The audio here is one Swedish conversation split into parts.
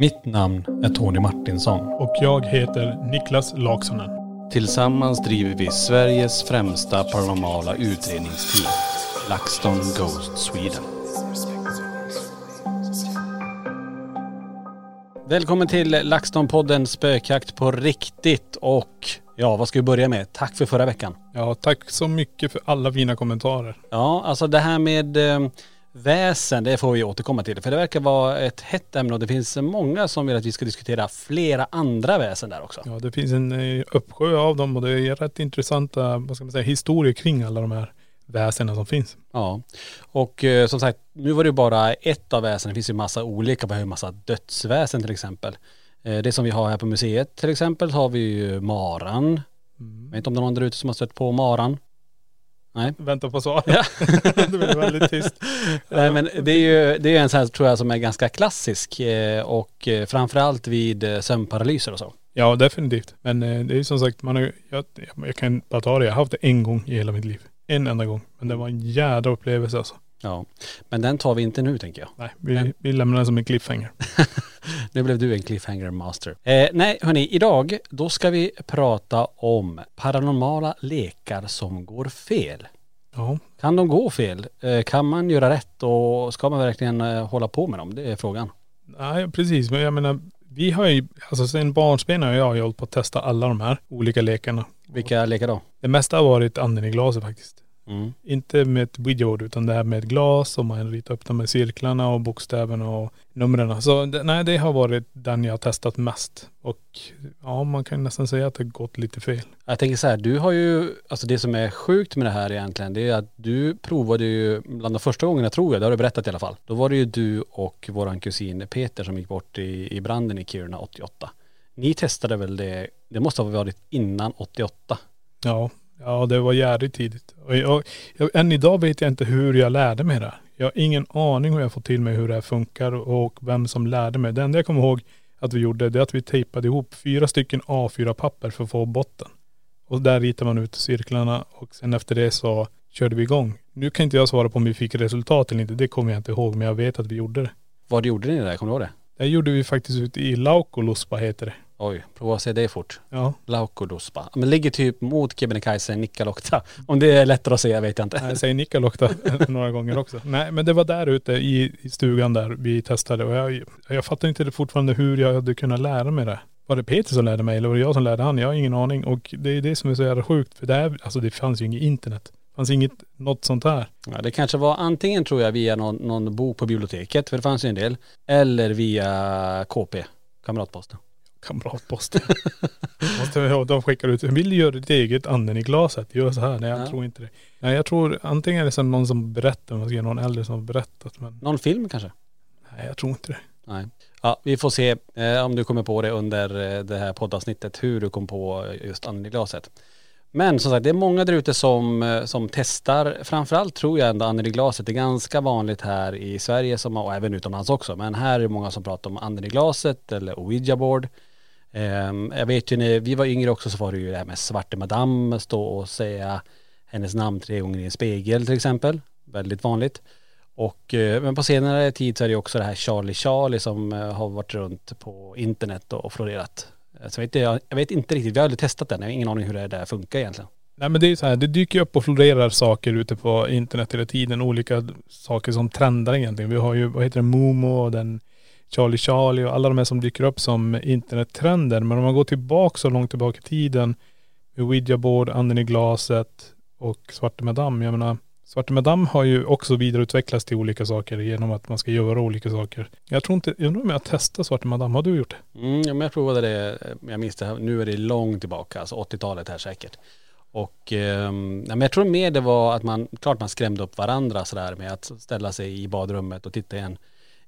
Mitt namn är Tony Martinsson. Och jag heter Niklas Laksonen. Tillsammans driver vi Sveriges främsta paranormala utredningsteam. LaxTon Ghost Sweden. Välkommen till LaxTon-podden Spökjakt på riktigt och ja, vad ska vi börja med? Tack för förra veckan. Ja, tack så mycket för alla fina kommentarer. Ja, alltså det här med eh, väsen, det får vi återkomma till. För det verkar vara ett hett ämne och det finns många som vill att vi ska diskutera flera andra väsen där också. Ja, det finns en eh, uppsjö av dem och det är rätt intressanta, vad ska man säga, historier kring alla de här väsena som finns. Ja, och eh, som sagt, nu var det ju bara ett av väsenen. Det finns ju massa olika, vi har ju massa dödsväsen till exempel. Eh, det som vi har här på museet till exempel har vi ju maran. Mm. Jag vet inte om det är någon där ute som har stött på maran. Nej. Vänta på svar. Ja. det blir väldigt tyst. Nej men det är ju det är en sån här tror jag som är ganska klassisk eh, och eh, framförallt vid eh, sömnparalyser och så. Ja, definitivt. Men det är ju som sagt, man har, jag, jag kan bara ta det, jag har haft det en gång i hela mitt liv. En enda gång. Men det var en jädra upplevelse alltså. Ja. Men den tar vi inte nu tänker jag. Nej, vi, vi lämnar den som en cliffhanger. Nu blev du en cliffhanger master. Eh, nej hörni, idag då ska vi prata om paranormala lekar som går fel. Ja. Kan de gå fel? Eh, kan man göra rätt och ska man verkligen eh, hålla på med dem? Det är frågan. Nej, precis. Men jag menar, vi har ju, alltså sen barnsben har jag hållit på att testa alla de här olika lekarna. Vilka lekar då? Det mesta har varit anden i glaset faktiskt. Mm. Inte med ett widgetboard utan det här med ett glas och man ritar upp de här cirklarna och bokstäverna och numren. Så det, nej, det har varit den jag har testat mest. Och ja, man kan nästan säga att det har gått lite fel. Jag tänker så här, du har ju, alltså det som är sjukt med det här egentligen, det är att du provade ju, bland de första gångerna tror jag, det har du berättat i alla fall. Då var det ju du och våran kusin Peter som gick bort i, i branden i Kiruna 88. Ni testade väl det, det måste ha varit innan 88? Ja, ja det var jävligt tidigt. Och jag, jag, än idag vet jag inte hur jag lärde mig det. Jag har ingen aning hur jag fått till mig hur det här funkar och vem som lärde mig. Det enda jag kommer ihåg att vi gjorde det är att vi tejpade ihop fyra stycken A4-papper för att få botten. Och där ritar man ut cirklarna och sen efter det så körde vi igång. Nu kan inte jag svara på om vi fick resultat eller inte. Det kommer jag inte ihåg men jag vet att vi gjorde det. Vad gjorde ni där, kommer du ihåg det? Det gjorde vi faktiskt ute i Laukoluspa heter det. Oj, prova att säga det fort. Ja. Laukodospa. Men ligger typ mot Kebnekaise, Nikkaluokta. Om det är lättare att säga vet jag inte. Jag säger Nikkaluokta några gånger också. Nej men det var där ute i, i stugan där vi testade och jag, jag fattar inte det fortfarande hur jag hade kunnat lära mig det. Var det Peter som lärde mig eller var det jag som lärde han? Jag har ingen aning och det är det som är så jävla sjukt för det är, alltså det fanns ju inget internet. Det fanns inget, något sånt här. Ja, det kanske var antingen tror jag via någon, någon bok på biblioteket, för det fanns ju en del. Eller via KP, Kamratposten. Kamratposten. Måste, de skickar ut, vill du göra ditt eget anden i glaset? Gör så här. Nej jag Ja. tror inte det. Nej jag tror antingen är det som någon som berättar, någon äldre som har berättat men Någon film kanske? nej jag tror inte det. Nej. Ja, vi får se eh, om du kommer på det under eh, det här poddavsnittet, hur du kom på just anden i glaset. Men som sagt, det är många där ute som, eh, som testar. Framförallt tror jag ändå anden i glaset är ganska vanligt här i Sverige som, och även utomlands också. Men här är det många som pratar om anden i glaset eller ouija board. Ehm, jag vet ju när vi var yngre också så var det ju det här med svarte madame, stå och säga hennes namn tre gånger i en spegel till exempel. Väldigt vanligt. Och, eh, men på senare tid så är det ju också det här Charlie Charlie som eh, har varit runt på internet och florerat. Så jag vet, inte- jag, jag vet inte riktigt, vi har aldrig testat den, jag har ingen aning hur det där funkar egentligen. Nej men det är så här, det dyker ju upp och florerar saker ute på internet hela tiden. Olika saker som trendar egentligen. Vi har ju, vad heter det, Momo och den Charlie Charlie och alla de här som dyker upp som internettrender. Men om man går tillbaka så långt tillbaka i tiden med Ouija board, anden i glaset och Svarte Madame. Jag menar, Svarte Madame har ju också vidareutvecklats till olika saker genom att man ska göra olika saker. Jag tror inte, jag undrar om jag testar Svarte Madame. Har du gjort det? Mm, ja, men jag provade det, eh, jag minns det, här, nu är det långt tillbaka, alltså 80-talet här säkert. Och eh, men jag tror mer det var att man, klart man skrämde upp varandra sådär med att ställa sig i badrummet och titta i en,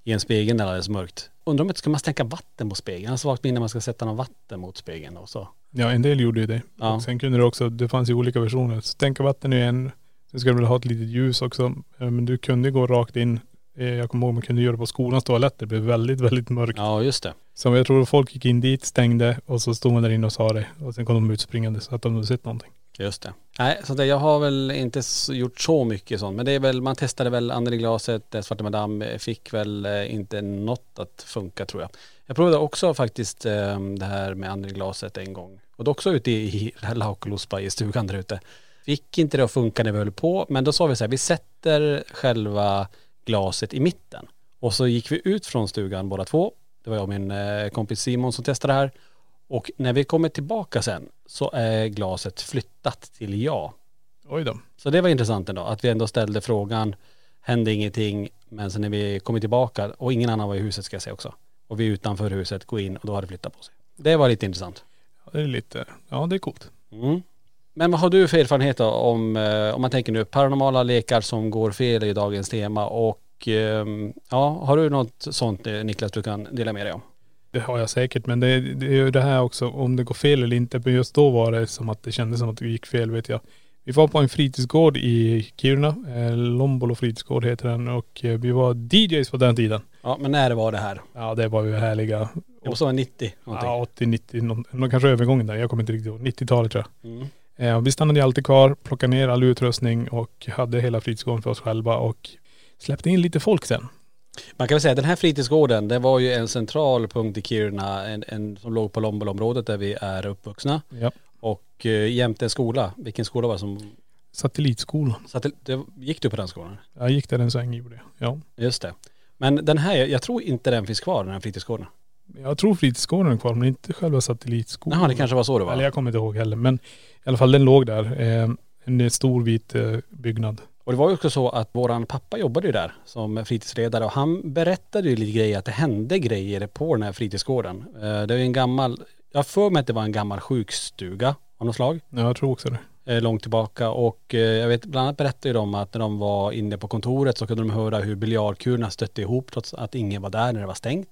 i en spegel när det är alldeles mörkt. Undrar om inte ska man stänka vatten på spegeln? Jag har svagt minne man ska sätta någon vatten mot spegeln och så. Ja en del gjorde ju det. Ja. Och sen kunde det också, det fanns ju olika versioner. Stänka vatten är ju en, sen ska du väl ha ett litet ljus också. Eh, Men du kunde gå rakt in. Eh, Jag kommer ihåg man kunde göra det på skolans toalett. Det blev väldigt, väldigt mörkt. Ja just det. Så jag tror folk gick in dit, stängde och så stod man där inne och sa det. Och sen kom de ut springande så att de hade sett någonting. Just det. Nej, så det, jag har väl inte gjort så mycket sånt. Men det är väl, man testade väl anden i glaset, eh, Svarta Svarte Madame, eh, fick väl eh, inte något att funka tror jag. Jag provade också faktiskt ehm, det här med anden i glaset en gång. Och då också ute i, i det här i stugan där ute. Fick inte det att funka när vi höll på, men då sa vi så här, vi sätter själva glaset i mitten. Och så gick vi ut från stugan båda två. Det var jag och min kompis Simon som testade det här. Och när vi kommer tillbaka sen så är glaset flyttat till ja. Oj då. Så det var intressant ändå, att vi ändå ställde frågan, hände ingenting, men sen när vi kommer tillbaka, och ingen annan var i huset ska jag säga också, och vi utanför huset går in och då har det flyttat på sig. Det var lite intressant. Ja, det är lite, ja det är coolt. Mm. Men vad har du för erfarenhet då om, eh, om man tänker nu, paranormala lekar som går fel i dagens tema och ehm, ja, har du något sånt eh, Niklas du kan dela med dig om? Det har jag säkert men det, det är ju det här också om det går fel eller inte. Men just då var det som att det kändes som att det gick fel vet jag. Vi var på en fritidsgård i Kiruna. Eh, Lombolo fritidsgård heter den och eh, vi var DJs på den tiden. Ja, men när var det här? Ja det var ju härliga. Det måste vara 90 någonting. Ja 80, 90, någon, kanske övergången där. Jag kommer inte riktigt ihåg. 90-talet tror jag. Mm. Eh, vi stannade ju alltid kvar, plockade ner all utrustning och hade hela fritidsgården för oss själva och släppte in lite folk sen. Man kan väl säga att den här fritidsgården, det var ju en central punkt i Kiruna, en, en som låg på Lombolområdet där vi är uppvuxna. Ja. Och eh, jämte en skola. Vilken skola var det som, Satellitskolan. det, det, gick du på den skolan? Jag gick där en sväng gjorde jag. Ja. Just det. Men den här, jag tror inte den finns kvar, den här fritidsgården. Jag tror fritidsgården är kvar men inte själva satellitskolan. Jaha, det kanske var så det var. Eller jag kommer inte ihåg heller. Men i alla fall den låg där. Eh, en stor vit eh, byggnad. Och det var ju också så att våran pappa jobbade ju där som fritidsledare och han berättade ju lite grejer att det hände grejer på den här fritidsgården. Eh, Det är ju en gammal, jag för mig att det var en gammal sjukstuga av något slag. Ja, jag tror också det. eh, långt tillbaka och eh, jag vet bland annat berättade ju de att när de var inne på kontoret så kunde de höra hur biljardkulorna stötte ihop trots att ingen var där när det var stängt.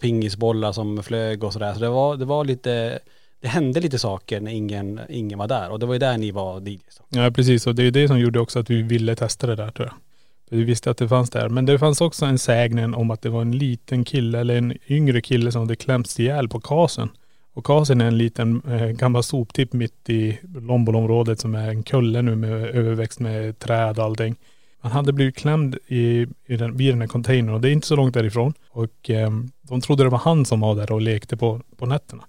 Pingisbollar som flög och sådär så det var, det var lite, det hände lite saker när ingen, ingen var där och det var ju där ni var DJs. Ja precis och det är det som gjorde också att vi ville testa det där tror jag. För vi visste att det fanns där. Men det fanns också en sägnen om att det var en liten kille eller en yngre kille som hade klämts ihjäl på kasen. Och kasen är en liten eh, gammal soptipp mitt i Lombolområdet som är en kulle nu med överväxt med träd och allting. Han hade blivit klämd i, i den, vid den här containern och det är inte så långt därifrån. Och eh, de trodde det var han som var där och lekte på, på nätterna.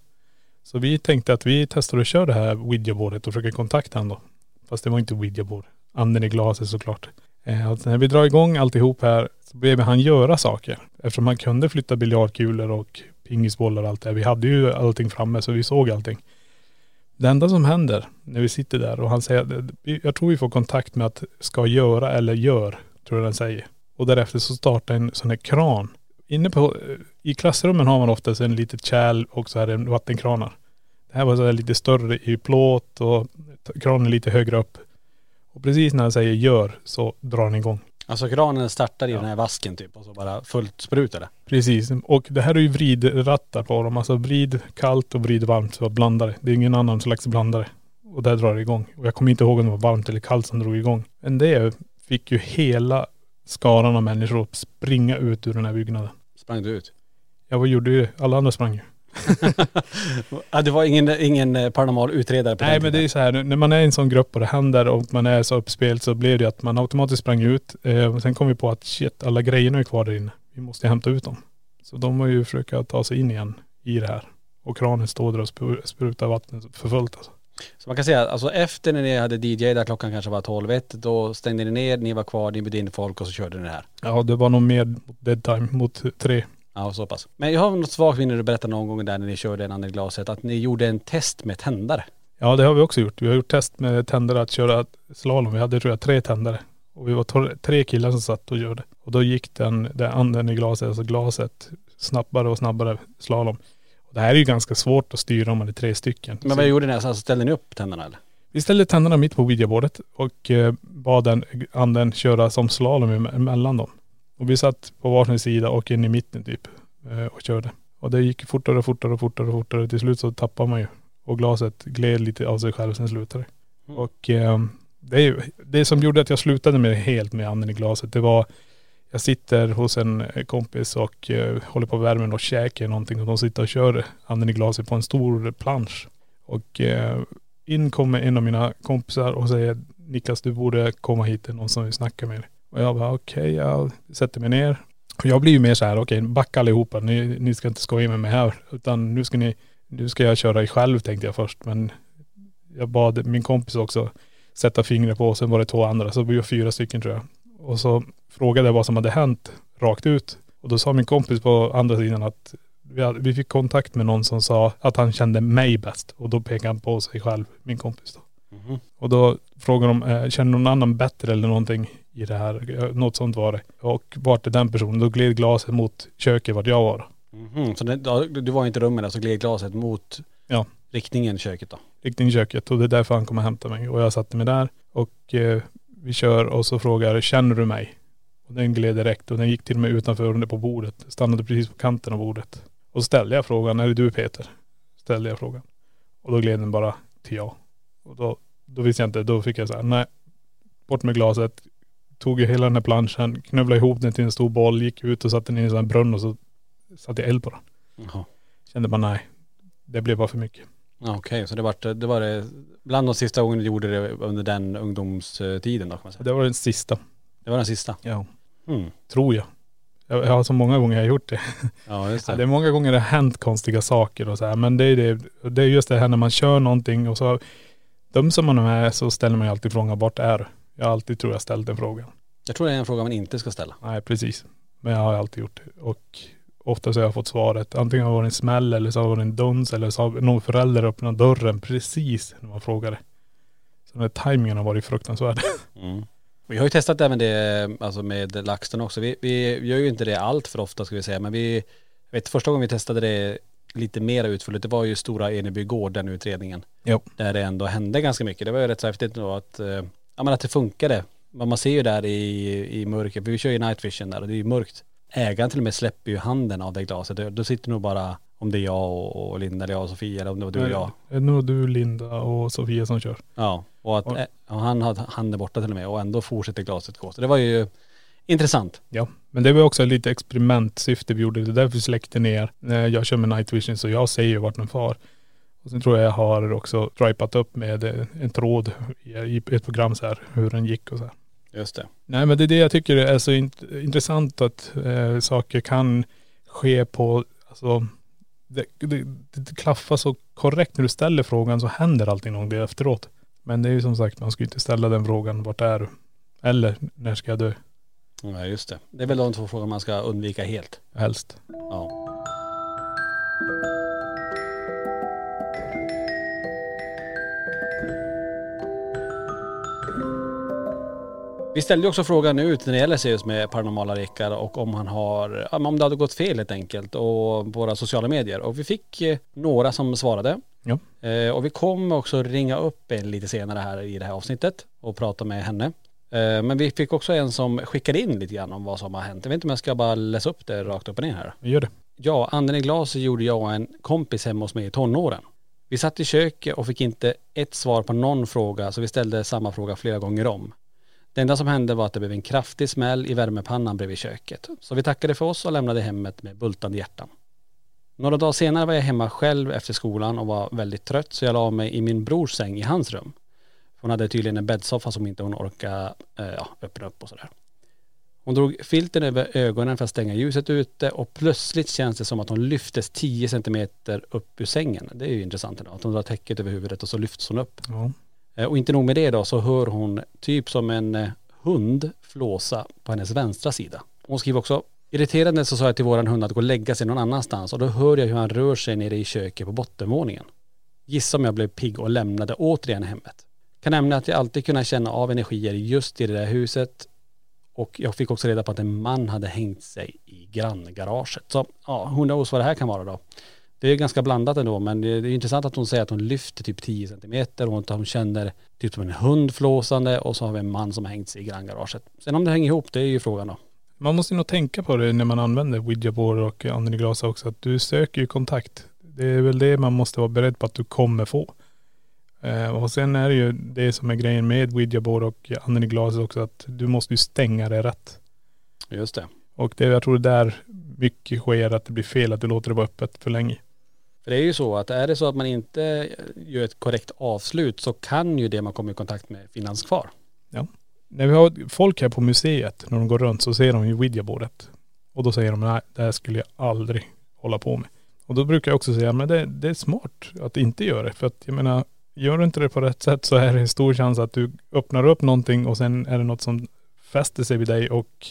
Så vi tänkte att vi testar att köra det här Ouija-bordet och försöker kontakta honom då. Fast det var inte Ouija-bord. Anden i glaset såklart. Att när vi drar igång alltihop här så behöver han göra saker. Eftersom han kunde flytta biljardkulor och pingisbollar och allt det här. Vi hade ju allting framme så vi såg allting. Det enda som händer när vi sitter där och han säger, att- eh, jag tror vi får kontakt med att ska göra eller gör, tror jag den säger. Och därefter så startar en sån här kran inne på, i klassrummen har man oftast en litet kärl och så här en vattenkranar. Det här var så här lite större i plåt och kranen lite högre upp. Och precis när jag säger gör så drar den igång. Alltså kranen startar i den här vasken typ och så bara fullt sprutar det. Precis. Och det här är ju vridrattar på dem. Alltså vrid kallt och vrid varmt så blandare. Det är ingen annan slags blandare. Och där drar det igång. Och jag kommer inte ihåg om det var varmt eller kallt som drog igång. Men det fick ju hela skaran av människor att springa ut ur den här byggnaden. Sprang du ut? Ja vad gjorde ju? Alla andra sprang ju. ja, det var ingen, ingen eh, paranormal utredare på Nej men det är tiden. så här, när man är i en sån grupp och det händer och man är så uppspelt så blev det att man automatiskt sprang ut. Eh, sen kom vi på att shit, alla grejerna är kvar där inne. Vi måste hämta ut dem. Så de var ju försöka ta sig in igen i det här. Och kranen står där och spru- sprutar vatten för fullt alltså. Så man kan säga, alltså efter när ni hade DJ där klockan kanske var 12 då stängde ni ner, ni var kvar, ni bjöd in folk och så körde ni det här. Ja det var nog mer mot dead time, mot tre. Ja, så pass. Men jag har något svagt minne du berättade någon gång där när ni körde en annan glaset, att ni gjorde en test med tändare. Ja det har vi också gjort. Vi har gjort test med tändare att köra slalom. Vi hade tror jag tre tändare. Och vi var tre killar som satt och gjorde. Och då gick den, den anden i glaset, alltså glaset, snabbare och snabbare slalom. Det här är ju ganska svårt att styra om man är tre stycken. Men Så- vad gjorde ni? Alltså ställde ni upp tänderna eller? Vi ställde tänderna mitt på videobordet och eh, bad den anden köra som slalom em- emellan dem. Och vi satt på varsin sida och in i mitten typ eh, och körde. Och det gick fortare och fortare och fortare och fortare. Till slut så tappade man ju. Och glaset gled lite av sig själv, sen slutade det. Mm. Och eh, det, är ju- det som gjorde att jag slutade med helt med anden i glaset, det var jag sitter hos en eh, kompis och eh, håller på värmen och käkar någonting och de sitter och kör anden i glaset på en stor plansch. Och eh, in kommer en av mina kompisar och säger Niklas du borde komma hit, det är någon som vill snacka med dig. Och jag bara okej, jag sätter mig ner. Och jag blir ju mer så här, okej backa allihopa, ni, ni ska inte skoja med mig här. Utan nu ska ni, nu ska jag köra själv tänkte jag först. Men jag bad min kompis också sätta fingret på och sen var det två andra. Så vi var fyra stycken tror jag. Och så frågade jag vad som hade hänt rakt ut. Och då sa min kompis på andra sidan att vi, hade, vi fick kontakt med någon som sa att han kände mig bäst. Och då pekade han på sig själv, min kompis då. Mhm. Och då frågade de, eh, känner någon annan bättre eller någonting i det här? Något sånt var det. Och vart är den personen? Då gled glaset mot köket vart jag var. Mhm. Så det, du var inte i rummet, alltså gled glaset mot Ja. riktningen köket då? Riktning köket. Och det är därför han kom och hämtade mig. Och jag satte mig där och eh, vi kör och så frågar känner du mig? Och den gled direkt och den gick till och med utanför under på bordet. Stannade precis på kanten av bordet. Och så ställde jag frågan, är det du Peter? Ställde jag frågan. Och då gled den bara till ja. Och då, då visste jag inte, då fick jag så här, nej. Bort med glaset. Tog jag hela den här planschen, knövlade ihop den till en stor boll, gick ut och satte den i en sån här brunn och så satte jag eld på den. Jaha. Kände bara nej. Det blev bara för mycket. Okej, så det var, det var det, bland de sista gångerna du gjorde det under den ungdomstiden då kan man säga. Det var den sista. Det var den sista. Ja. Mm. Tror jag. Jag har så många gånger jag har gjort det. Ja just Ja, det. det är många gånger det har hänt konstiga saker och så här. Men det är det, det är just det här när man kör någonting och så dum som man är så ställer man ju alltid frågan, vart är du? Jag alltid tror jag ställt den frågan. Jag tror det är en fråga man inte ska ställa. Nej precis. Men jag har alltid gjort det. Och ofta så har jag fått svaret, antingen har det varit en smäll eller så har det varit en duns eller så har någon förälder öppnat dörren precis när man frågade. Så den här tajmingen har varit fruktansvärd. Mm. Vi har ju testat även det alltså med LaxTon också. Vi, vi gör ju inte det allt för ofta ska vi säga, men vi, vet första gången vi testade det lite mer utförligt, det var ju Stora Eneby gård, den utredningen. Jo. Där det ändå hände ganska mycket. Det var ju rätt så häftigt då att, eh, ja men att det funkade. Men man ser ju där i, i mörker, för vi kör ju night vision där och det är ju mörkt. Ägaren till och med släpper ju handen av det glaset. Då- sitter nog bara, om det är jag och, Linda eller jag och Sofia eller om det var du och jag. Det är nog du, Linda och Sofia som kör. Ja, och att Och- eh, och han hade handen borta till och med och ändå fortsätter glaset gå. Så det var ju intressant. Ja, men det var också lite experimentsyfte vi gjorde. Det är därför vi släckte ner. Eh, Jag kör med night vision så jag ser ju vart den far. Och sen tror jag jag har också stripat upp med eh, en tråd i i ett program så här, hur den gick och så här. Just det. Nej men det är det jag tycker är så int- intressant att eh, saker kan ske på, alltså det, det, det klaffar så korrekt när du ställer frågan så händer allting någon det efteråt. Men det är ju som sagt, man ska ju inte ställa den frågan, vart är du? Eller när ska jag dö? Ja just det. Det är väl de två frågor man ska undvika helt. Helst. Ja. Vi ställde ju också frågan ut när det gäller Sirius med paranormala rekar och om han har, om det hade gått fel helt enkelt och våra sociala medier. Och vi fick eh, några som svarade. Ja. Eh, och vi kommer också ringa upp en lite senare här i det här avsnittet och prata med henne. Eh, men vi fick också en som skickade in lite grann om vad som har hänt. Jag vet inte om jag ska bara läsa upp det rakt upp och ner här. Gör det. Ja, anden i glaset gjorde jag och en kompis hemma hos mig i tonåren. Vi satt i köket och fick inte ett svar på någon fråga så vi ställde samma fråga flera gånger om. Det enda som hände var att det blev en kraftig smäll i värmepannan bredvid köket. Så vi tackade för oss och lämnade hemmet med bultande hjärtan. Några dagar senare var jag hemma själv efter skolan och var väldigt trött så jag la mig i min brors säng i hans rum. Hon hade tydligen en bäddsoffa som inte hon orkade eh, ja, öppna upp och sådär. Hon drog filten över ögonen för att stänga ljuset ute och plötsligt känns det som att hon lyftes 10 centimeter upp ur sängen. Det är ju intressant ändå. Att hon drar täcket över huvudet och så lyfts hon upp. Ja. Eh, och inte nog med det då så hör hon typ som en eh, hund flåsa på hennes vänstra sida. Hon skriver också Irriterande så sa jag till våran hund att gå och lägga sig någon annanstans och då hör jag hur han rör sig nere i köket på bottenvåningen. Gissa om jag blev pigg och lämnade återigen hemmet. Kan nämna att jag alltid kunnat känna av energier just i det där huset och jag fick också reda på att en man hade hängt sig i granngaraget. Så ja, who knows vad det här kan vara då. Det är ganska blandat ändå men det är intressant att hon säger att hon lyfter typ 10 centimeter och att hon känner typ som en hund flåsande och så har vi en man som har hängt sig i granngaraget. Sen om det hänger ihop det är ju frågan då. Man måste nog tänka på det när man använder ouija board och anden i glas också. Att du söker ju kontakt. Det är väl det man måste vara beredd på att du kommer få. Eh, och sen är det ju det som är grejen med ouija board och anden i glaset också att du måste ju stänga det rätt. Just det. Och det, jag tror det är där mycket sker att det blir fel att du låter det vara öppet för länge. För det är ju så att är det så att man inte gör ett korrekt avslut så kan ju det man kommer i kontakt med finnas kvar. Ja. När vi har folk här på museet, när de går runt så ser de ju ouija-bordet. Och då säger de, nej det här skulle jag aldrig hålla på med. Och då brukar jag också säga, men det, det är smart att inte göra det. För att jag menar, gör du inte det på rätt sätt så är det stor chans att du öppnar upp någonting och sen är det något som fäster sig vid dig och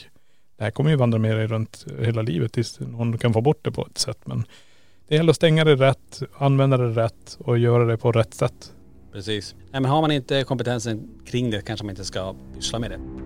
det här kommer ju vandra med dig runt hela livet tills någon kan få bort det på ett sätt. Men det gäller att stänga det rätt, använda det rätt och göra det på rätt sätt. Precis. Nej men har man inte kompetensen kring det kanske man inte ska pyssla med det.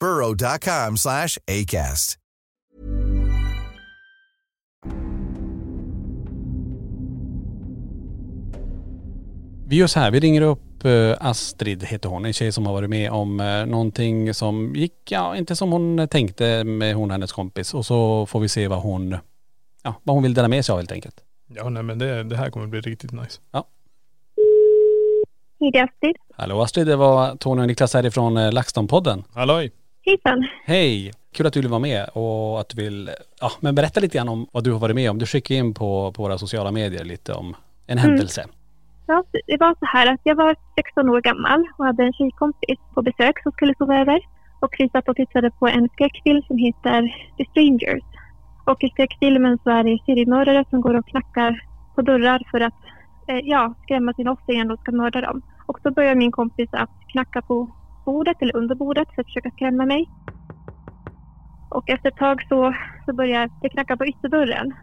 burrow.com slash ACAST. Vi gör så här, vi ringer upp eh, Astrid heter hon, en tjej som har varit med om eh, någonting som gick, ja inte som hon tänkte med hon och hennes kompis och så får vi se vad hon, ja vad hon vill dela med sig av helt enkelt. Ja nej men det, det här kommer bli riktigt nice. Hej, det är Astrid. Hallå Astrid, det var Tony och Niklas härifrån eh, LaxTon-podden. Halloj! Hejsan. Hej! Kul att du vill vara med och att du vill, ja men berätta lite grann om vad du har varit med om. Du skickade in på, på våra sociala medier lite om en händelse. Ja, det var så här att jag var 16 år gammal och hade en tjejkompis på besök som skulle sova över. Och vi satt och tittade på en skräckfilm som heter The Strangers. Och i skräckfilmen så är det seriemördare som går och knackar på dörrar för att eh, ja, skrämma sina igen och ska mörda dem. Och så börjar min kompis att knacka på bordet eller under bordet för att försöka skrämma mig. Och efter ett tag så, så börjar det knacka på ytterdörren.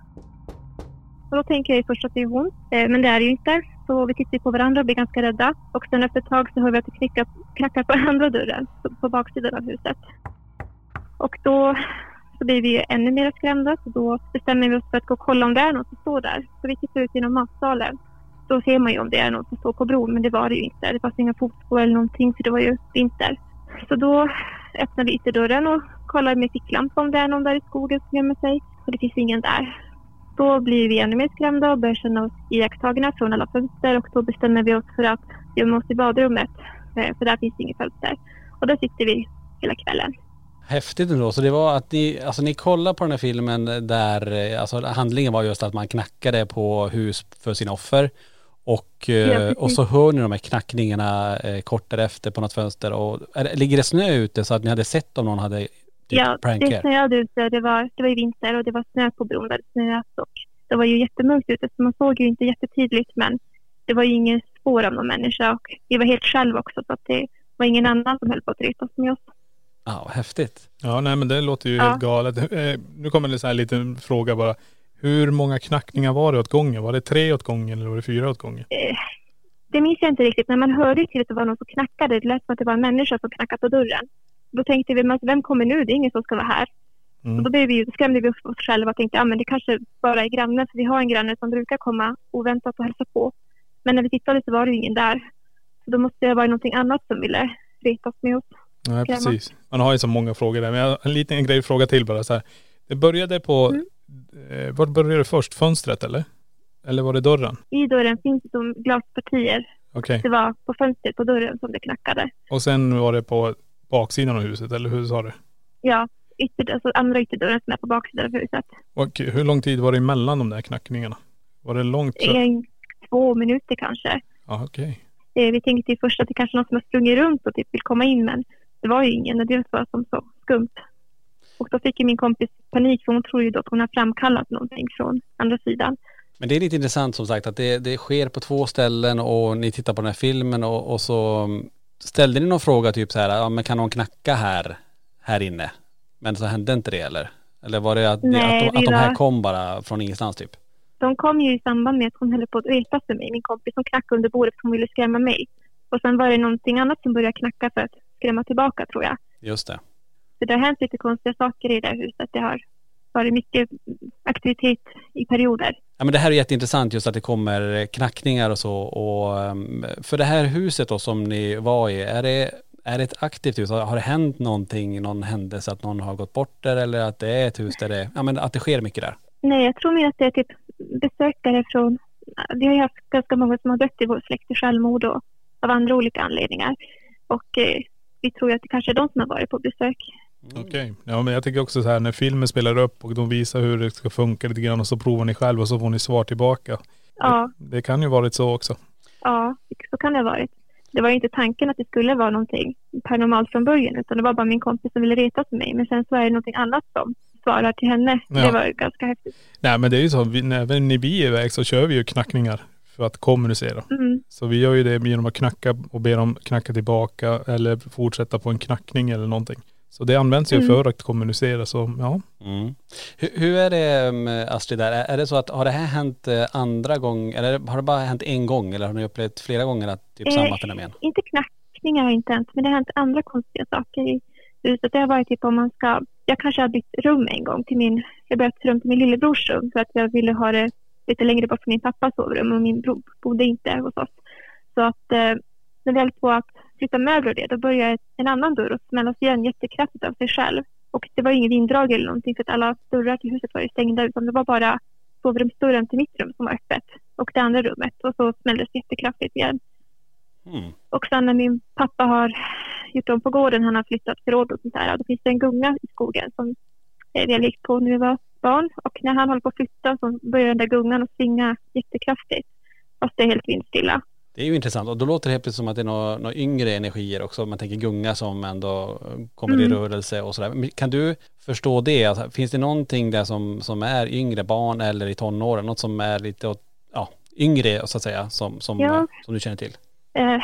Och då tänker jag först att det är hon, eh, men det är det ju inte. Så vi tittar på varandra och blir ganska rädda. Och sen efter ett tag så hör vi att det knackar, knackar på andra dörren, på, på baksidan av huset. Och då så blir vi ju ännu mer skrämda. Så då bestämmer vi oss för att gå och kolla om det är något som står där. Så vi tittar ut genom matsalen då ser man ju om det är någon som står på bron, men det var det ju inte. Det fanns inga fotspår eller någonting för det var ju vinter. Så då öppnar vi ytterdörren och kollar med ficklampa om det är någon där i skogen som gömmer sig. Och det finns ingen där. Då blir vi ännu mer skrämda och börjar känna oss iakttagna från alla fönster och då bestämmer vi oss för att gömma oss i badrummet. Eh, för där finns inget fönster. Och där sitter vi hela kvällen. Häftigt ändå. Så det var att ni, alltså ni kollade på den här filmen där, eh, alltså handlingen var just att man knackade på hus för sina offer. Och, eh, och så hör ni de här knackningarna eh, kort därefter på något fönster. Och, är, ligger det snö ute så att ni hade sett om någon hade typ Ja, prank det snöade ute. Det var, det var ju vinter och det var snö på bron där det snöat. Och det var ju jättemörkt ute så man såg ju inte jättetydligt men det var ju ingen spår av någon människa och vi var helt själva också så att det var ingen annan som höll på att retas med oss. Ja, häftigt. Ja nej men det låter ju Ja. helt galet. Eh, nu kommer det så här liten fråga bara. Hur många knackningar var det åt gången? Var det tre åt gången eller var det fyra åt gången? Eh, det minns jag inte riktigt men man hörde till att det var någon som knackade. Det lät som att det var en människa som knackade på dörren. Då tänkte vi, men vem kommer nu? Det är ingen som ska vara här. Mm. Och då blev vi, skrämde vi oss själva och tänkte, ja men det kanske bara är grannen för vi har en granne som brukar komma oväntat och hälsa på. Men när vi tittade så var det ju ingen där. Så då måste det vara någonting annat som ville retas med oss. Nej precis. Man har ju så många frågor där. Men jag en liten grej fråga till bara så här. Det började på, Mm. Eh, var började det först? Fönstret eller? Eller var det dörren? I dörren finns det glaspartier. Okej. Det var på fönstret på dörren som det knackade. Och sen var det på baksidan av huset eller hur sa du? Ja, ytter, alltså andra ytterdörren som är på baksidan av huset. Och hur lång tid var det emellan de där knackningarna? Var det långt? Så? En, två minuter kanske. Ja okej. Eh, Vi tänkte ju först att det kanske är någon som har sprungit runt och typ vill komma in men det var ju ingen det var som så skumt. Och då fick min kompis panik för hon tror ju då att hon har framkallat någonting från andra sidan. Men det är lite intressant som sagt att det, det sker på två ställen och ni tittar på den här filmen och, och så mm, ställde ni någon fråga typ så här, ja men kan någon knacka här, här inne? Men så hände inte det eller? Eller var det att, det- Nej, att, de, att de här kom bara från ingenstans typ? De kom ju i samband med att hon höll på att retas för mig, min kompis som knackade under bordet för hon ville skrämma mig. Och sen var det någonting annat som började knacka för att skrämma tillbaka tror jag. Just det. Så det har hänt lite konstiga saker i det här huset. Det har varit mycket aktivitet i perioder. Ja men det här är jätteintressant just att det kommer knackningar och så och ehm, för det här huset då som ni var i, är det, är det ett aktivt hus? Har det hänt någonting, någon händelse att någon har gått bort där eller att det är ett hus där det, ja men att det sker mycket där? Nej, jag tror mer att det är typ besökare från... Vi har ju haft ganska många som har dött i vår släkt i självmord och av andra olika anledningar. Och eh, vi tror ju att det kanske är de som har varit på besök. Okej. Ja men jag tycker också så här när filmen spelar upp och de visar hur det ska funka lite grann och så provar ni själv och så får ni svar tillbaka. Ja, Det kan ju varit så också. ja, så kan det ha varit. Det var ju inte tanken att det skulle vara någonting paranormalt från början utan det var bara min kompis som ville reta med mig. Men sen så är det någonting annat som svarar till henne. Ja. Det var ju ganska häftigt. Nej men det är ju så, vi, när vi är iväg så kör vi ju knackningar för att kommunicera. Mm. Så vi gör ju det genom att knacka och be dem knacka tillbaka eller fortsätta på en knackning eller någonting. Så det används ju Mm. för att kommunicera så ja. Mm. Hur, hur är det med Astrid där? Är, det så att har det här hänt eh, andra gånger, eller har det bara hänt en gång eller har ni upplevt flera gånger att typ Eh, samma fenomen? Inte knackningar har inte hänt, men det har hänt andra konstiga saker i huset. Det har varit typ om man ska... Jag kanske har bytt rum en gång till min... Jag bytte rum till min lillebrors rum för att jag ville ha det lite längre bort från min pappas sovrum och min bror bodde inte hos oss. Så att eh, när vi höll på att flytta möbler och det, då började en annan dörr att smällas igen jättekraftigt av sig själv. Och det var ingen vinddrag eller någonting för att alla dörrar till huset var ju stängda utan det var bara sovrumsdörren till mitt rum som var öppet och det andra rummet och så smälldes det jättekraftigt igen. Mm. Och sen när min pappa har gjort om på gården, han har flyttat förråd och sånt där, då finns det en gunga i skogen som eh, vi har lekt på när vi var barn. Och när han håller på att flytta så börjar den där gungan att svinga jättekraftigt. Fast det är helt vindstilla. Det är ju intressant och då låter det helt plötsligt som att det är några, några yngre energier också. Man tänker gunga som ändå eh, kommer i Mm. rörelse och sådär. Men Kan du förstå det? Alltså, finns det någonting där som, som är yngre barn eller i tonåren? Något som är lite ja, yngre så att säga som, som, Ja. eh, som du känner till? Eh,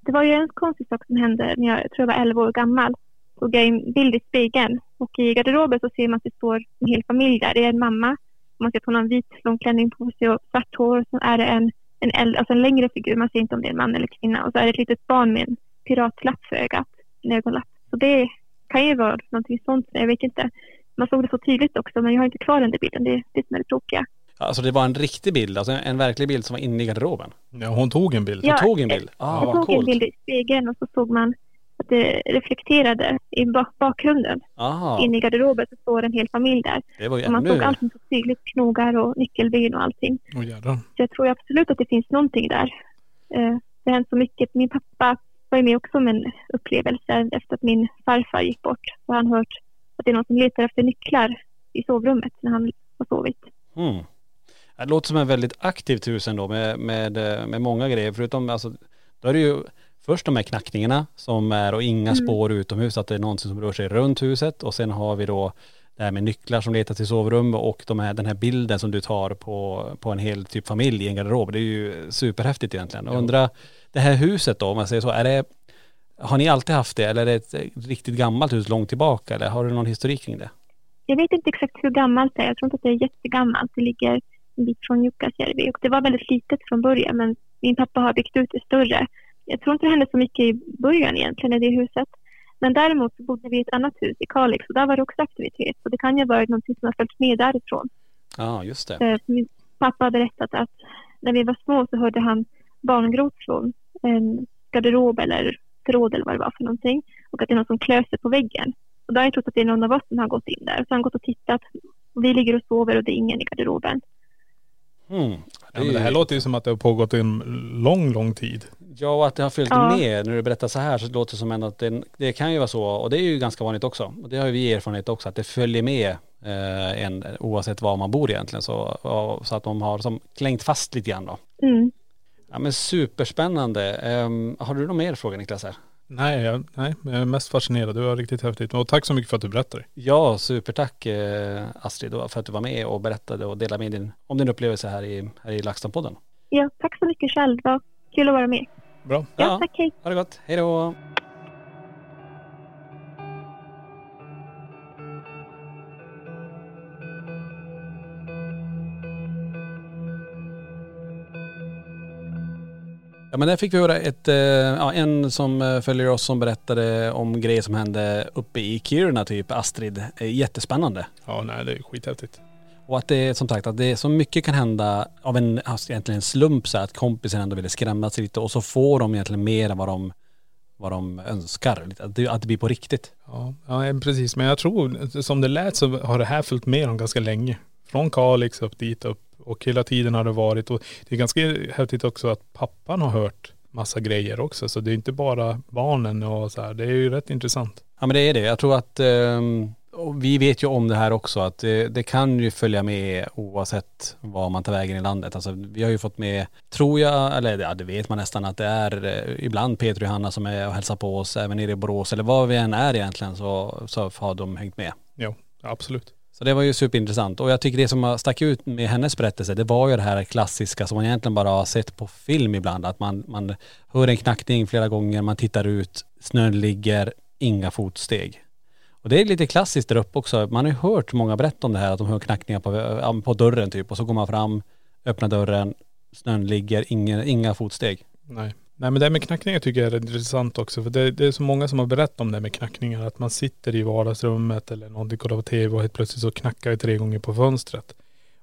det var ju en konstig sak som hände när jag, jag tror jag var 11 år gammal. Tog jag en bild i spegeln och i garderoben så ser man att det står en hel familj där. Det är en mamma, man ser att hon har en vit lång klänning på sig och svart hår. Och så är det en, en, äldre, alltså en längre figur, man ser inte om det är en man eller kvinna. Och så är det ett litet barn med en piratlapp för ögat, en ögonlapp. Så det kan ju vara någonting sånt, jag vet inte. Man såg det så tydligt också men jag har inte kvar den där bilden, det är det som är det tråkiga. Alltså det var en riktig bild, alltså en verklig bild som var inne i garderoben. Ja, hon tog en bild. Hon Ja, tog en bild. Ah, Jag vad tog en coolt. bild i spegeln och så såg man det reflekterade i bak- bakgrunden. Aha, Inne i garderoben så står en hel familj där. det var ju Och man ännu... såg allting så tydligt, knogar och nyckelben och allting. Jädrar. Så jag tror absolut att det finns någonting där. Eh, Det har hänt så mycket. Min pappa var ju med också om en upplevelse efter att min farfar gick bort. Så har han hört att det är någon som letar efter nycklar i sovrummet när han har sovit. Mm. Det låter som en väldigt aktivt hus ändå med, med, med många grejer. Förutom alltså, då är det ju först de här knackningarna som är och inga Mm. spår utomhus, att det är någonting som rör sig runt huset. Och sen har vi då det här med nycklar som letar till sovrum och de här, den här bilden som du tar på, på en hel typ familj i en garderob. Det är ju superhäftigt egentligen. Jag undrar, det här huset då, om man säger så, är det, har ni alltid haft det eller är det ett riktigt gammalt hus långt tillbaka eller har du någon historik kring det? Jag vet inte exakt hur gammalt det är. Jag tror inte att det är jättegammalt. Det ligger en bit från Jukkasjärvi och det var väldigt litet från början men min pappa har byggt ut det större. Jag tror inte det hände så mycket i början egentligen i det huset. Men däremot så bodde vi i ett annat hus i Kalix och där var det också aktivitet. Så det kan ju ha varit någonting som har följt med därifrån. Ja, just det. Eh, Min pappa har berättat att när vi var små så hörde han barngråt från en garderob eller förråd eller vad det var för någonting. Och att det är någon som klöser på väggen. Och då har jag trott att det är någon av oss som har gått in där. Så har han gått och tittat. Och vi ligger och sover och det är ingen i garderoben. Mm. Ja, men det här låter ju som att det har pågått en lång, lång tid. Ja, och att det har följt Ja. med när du berättar så här så låter det som ändå att det, det kan ju vara så och det är ju ganska vanligt också. Och det har ju vi erfarenhet också att det följer med eh, en oavsett var man bor egentligen så, och, så att de har som klängt fast lite grann då. Mm. Ja men superspännande. Ehm, har du någon mer fråga Niklas här? Nej, jag, nej, jag är mest fascinerad. Det var riktigt häftigt. Och tack så mycket för att du berättade. Ja, supertack eh, Astrid för att du var med och berättade och delade med din, om din upplevelse här i, här i LaxTon-podden. Ja, tack så mycket själv. Det var kul att vara med. Bra. Ja, Ja. tack. Hej. Ha det gott, hej då! Ja men där fick vi höra ett, eh, ja, en som eh, följer oss som berättade om grejer som hände uppe i Kiruna typ, Astrid. Eh, Jättespännande. Ja, nej det är skithäftigt. Och att det är som sagt att det är så mycket kan hända av en, alltså egentligen en slump så här, att kompisen ändå ville skrämma sig lite och så får de egentligen mer än vad de, vad de önskar. Att det, att det blir på riktigt. Ja, ja, precis. Men jag tror, som det lät så har det här följt med dem ganska länge. Från Kalix upp dit upp. Och hela tiden har det varit. Och det är ganska häftigt också att pappan har hört massa grejer också. Så det är inte bara barnen och så här. Det är ju rätt intressant. Ja men det är det. Jag tror att, ehm, och vi vet ju om det här också, att det, det kan ju följa med oavsett var man tar vägen i landet. Alltså vi har ju fått med, tror jag, eller ja, det vet man nästan att det är eh, ibland Peter och Johanna som är och hälsar på oss, även nere i Borås eller var vi än är egentligen så, så har de hängt med. Ja, absolut. Så det var ju superintressant. Och jag tycker det som stack ut med hennes berättelse, det var ju det här klassiska som man egentligen bara har sett på film ibland. Att man, man hör en knackning flera gånger, man tittar ut, snön ligger, inga fotsteg. Och det är lite klassiskt där uppe också. Man har ju hört många berätta om det här, att de hör knackningar på, på dörren typ. Och så går man fram, öppnar dörren, snön ligger, inga, inga fotsteg. Nej. Nej men det här med knackningar tycker jag är intressant också. För det, det är så många som har berättat om det här med knackningar. Att man sitter i vardagsrummet eller någonting, typ kollar på tv och helt plötsligt så knackar det tre gånger på fönstret.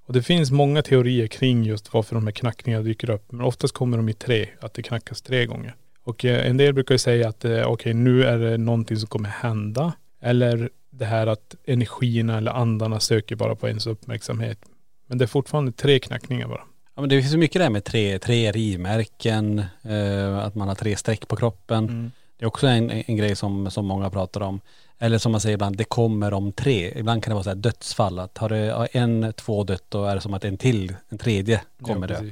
Och det finns många teorier kring just varför de här knackningarna dyker upp. Men oftast kommer de i tre, att det knackas tre gånger. Och eh, en del brukar ju säga att okej okej nu är det någonting som kommer hända. Eller det här att energierna eller andarna söker bara på ens uppmärksamhet. Men det är fortfarande tre knackningar bara. Ja men det finns ju mycket där med tre, tre rivmärken, eh, att man har tre streck på kroppen. Det är också en, en grej som, som många pratar om. Eller som man säger ibland, det kommer om tre. Ibland kan det vara så här dödsfall. Att har det en, två dött då är det som att en till, en tredje kommer ja, dö.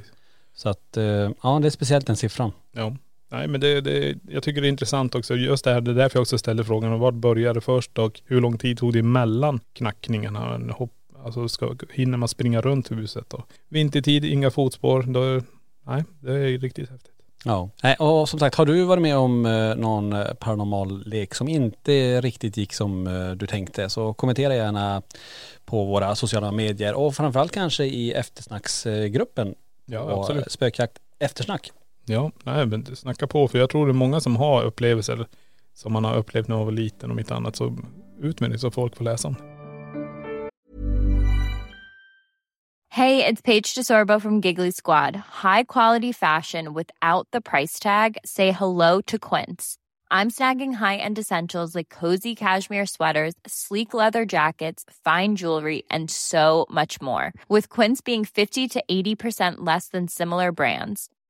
Så att, eh, ja det är speciellt den siffran. Ja. Nej men det, det, jag tycker det är intressant också. Just det här, det är därför jag också ställde frågan. Vad började först och hur lång tid tog det emellan knackningarna? Hopp, alltså ska, hinner man springa runt huset då? Vintertid, inga fotspår. Då, nej, det är riktigt häftigt. Ja. Och som sagt, har du varit med om eh, någon eh, paranormal lek som inte riktigt gick som eh, du tänkte så kommentera gärna på våra sociala medier och framförallt kanske i eftersnacksgruppen Ja, absolut. spökjakt eftersnack. Ja, nej men snacka på. För jag tror det är många som har upplevelser som man har upplevt när man var liten och inte annat. Så ut med det så folk får läsa om det. är it's Paige DeSorbo från Giggly Squad. High quality fashion without the price tag. Say hello to Quince. I'm snagging high-end essentials like cozy cashmere sweaters, sleek leather jackets, fine jewelry, and so much more. With Quince being 50 to 80% less than similar brands.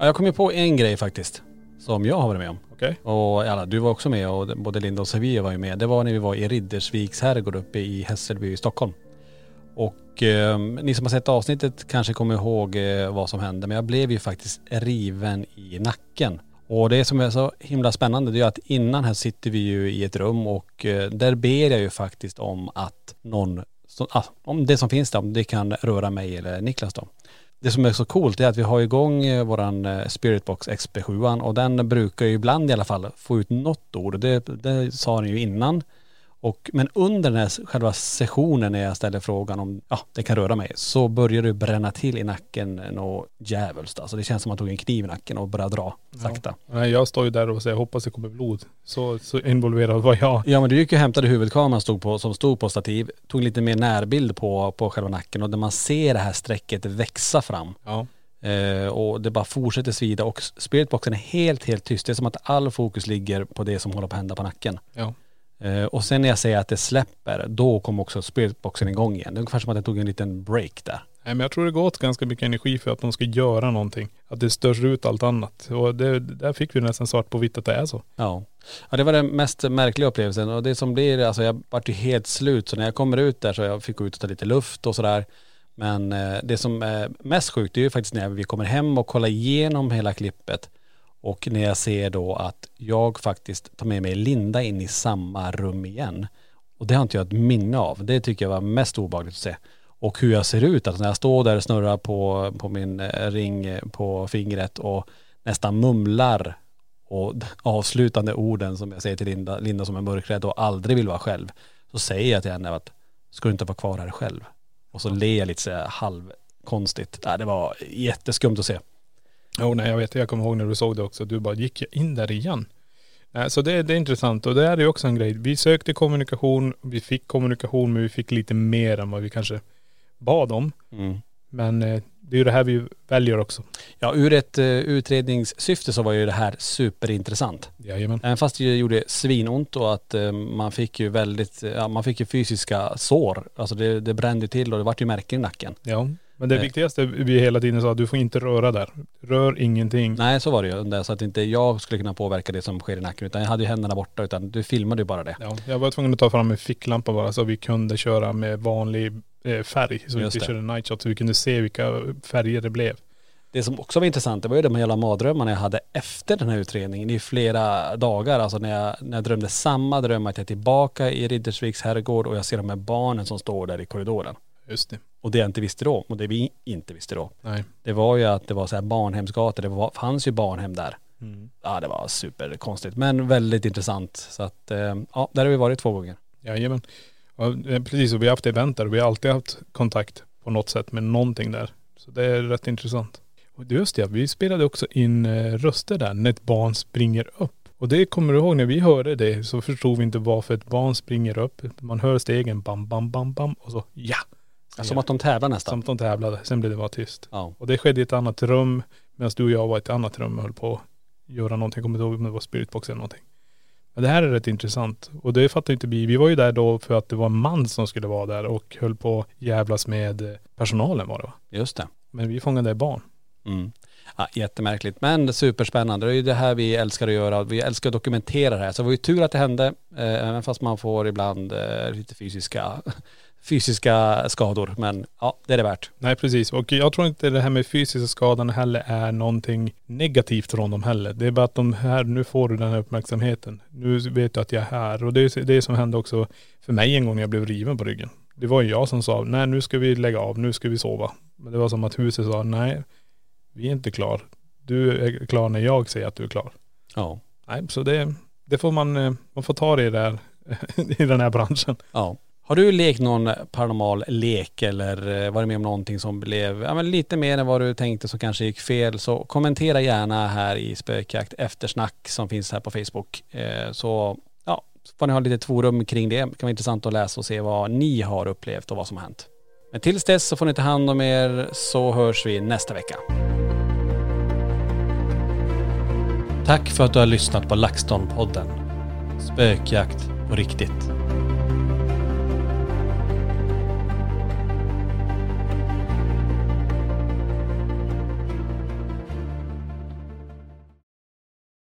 Ja, jag kom ju på en grej faktiskt. Som jag har varit med om. Okej. Och alla, du var också med och både Linda och Sevilla var ju med. Det var när vi var i Riddersviks herrgård uppe i Hässelby i Stockholm. Och eh, ni som har sett avsnittet kanske kommer ihåg eh, vad som hände. Men jag blev ju faktiskt riven i nacken. Och det som är så himla spännande det är att innan här sitter vi ju i ett rum och eh, där ber jag ju faktiskt om att någon, så, ah, om det som finns där, om det kan röra mig eller Niklas då. Det som är så coolt är att vi har igång eh, våran eh, Spiritbox XP7 och den brukar ju ibland i alla fall få ut något ord. Det, det sa ni ju innan. Och, men under den här själva sessionen när jag ställer frågan om, ja det kan röra mig, så börjar det bränna till i nacken något djävulskt. Alltså det känns som att man tog en kniv i nacken och började dra sakta. Nej, jag står ju där och säger hoppas det kommer blod. Så, så involverad var jag. Ja men du gick ju och hämtade huvudkameran stod på, som stod på stativ, tog lite mer närbild på, på själva nacken och där man ser det här strecket växa fram. Ja. Eh, och det bara fortsätter svida och spiritboxen är helt, helt tyst. Det är som att all fokus ligger på det som håller på att hända på nacken. Ja. Eh, och sen när jag säger att det släpper, då kommer också spiritboxen igång igen. Det är ungefär som att jag tog en liten break där. Nej men jag tror det går åt ganska mycket energi för att de ska göra någonting. Att det störs ut allt annat. Och det, där fick vi nästan svart på vitt att det är så. Ja. ja det var den mest märkliga upplevelsen och det som blir, alltså jag vart ju helt slut så när jag kommer ut där så jag fick gå ut och ta lite luft och sådär. Men eh, det som är mest sjukt det är ju faktiskt när vi kommer hem och kollar igenom hela klippet och när jag ser då att jag faktiskt tar med mig Linda in i samma rum igen. Och det har inte jag ett minne av. Det tycker jag var mest obehagligt att se. Och hur jag ser ut, alltså när jag står där och snurrar på, på min eh, ring eh, på fingret och nästan mumlar och avslutande orden som jag säger till Linda, Linda som är mörkrädd och aldrig vill vara själv. Så säger jag till henne att, ska du inte vara kvar här själv? Och så ler jag lite så halvkonstigt. Det var jätteskumt att se. Jo nej jag vet, jag kommer ihåg när du såg det också. Du bara, gick jag in där igen? Nej, så det, det är intressant och det är ju också en grej. Vi sökte kommunikation, vi fick kommunikation men vi fick lite mer än vad vi kanske bad om. Mm. Men eh, det är ju det här vi väljer också. Ja, ur ett uh, utredningssyfte så var ju det här superintressant. Jajamän. Även fast det gjorde svinont och att eh, man fick ju väldigt, ja man fick ju fysiska sår. Alltså det, det brände till och det vart ju märken i nacken. Ja. Men det viktigaste vi hela tiden sa, du får inte röra där. Rör ingenting. Nej så var det ju, så att inte jag skulle kunna påverka det som sker i nacken utan jag hade ju händerna borta utan du filmade ju bara det. Ja, jag var tvungen att ta fram en ficklampa bara så vi kunde köra med vanlig eh, färg. Så vi inte körde night shot så vi kunde se vilka färger det blev. Det som också var intressant det var ju de här jävla mardrömmarna jag hade efter den här utredningen i flera dagar. Alltså när jag, när jag drömde samma dröm att jag är tillbaka i Riddersviks herrgård och jag ser de här barnen som står där i korridoren. Just det. Och det jag inte visste då, och det vi inte visste då, Nej. det var ju att det var så här barnhemsgator, det var, fanns ju barnhem där. Mm. Ja det var superkonstigt men väldigt intressant. Så att eh, ja, där har vi varit två gånger. Jajamän. Ja, precis, och vi har haft event där och vi har alltid haft kontakt på något sätt med någonting där. Så det är rätt intressant. Och just det, vi spelade också in eh, röster där när ett barn springer upp. Och det kommer du ihåg när vi hörde det så förstod vi inte varför ett barn springer upp. Man hör stegen bam, bam, bam, bam och så ja. Som att de tävlar nästan. Som att de tävlade. Sen blev det bara tyst. Ja. Och det skedde i ett annat rum medan du och jag var i ett annat rum och höll på att göra någonting. Jag kommer inte ihåg om det var spiritbox eller någonting. Men det här är rätt intressant. Och det fattar inte vi. Vi var ju där då för att det var en man som skulle vara där och höll på att jävlas med personalen var det va? Just det. Men vi fångade barn. Mm. Ja, jättemärkligt men superspännande. Det är ju det här vi älskar att göra. Vi älskar att dokumentera det här. Så det var ju tur att det hände, eh, även fast man får ibland eh, lite fysiska, fysiska skador. Men ja, det är det värt. Nej precis. Och jag tror inte det här med fysiska skadan heller är någonting negativt från dem heller. Det är bara att de här, nu får du den här uppmärksamheten. Nu vet du att jag är här. Och det är det som hände också för mig en gång när jag blev riven på ryggen. Det var ju jag som sa, nej nu ska vi lägga av, nu ska vi sova. Men det var som att huset sa, nej vi är inte klar. Du är klar när jag säger att du är klar. Ja. Nej, så det, det får man, eh, man får ta det i, där, i den här branschen. Ja. Har du lekt någon paranormal lek eller eh, varit med om någonting som blev ja, men lite mer än vad du tänkte som kanske gick fel så kommentera gärna här i Spökjakt eftersnack som finns här på Facebook. Eh, så ja, så får ni ha lite forum kring det. Det kan vara intressant att läsa och se vad ni har upplevt och vad som har hänt. Men tills dess så får ni ta hand om er så hörs vi nästa vecka. Tack för att du har lyssnat på LaxTon-podden. Spökjakt på riktigt.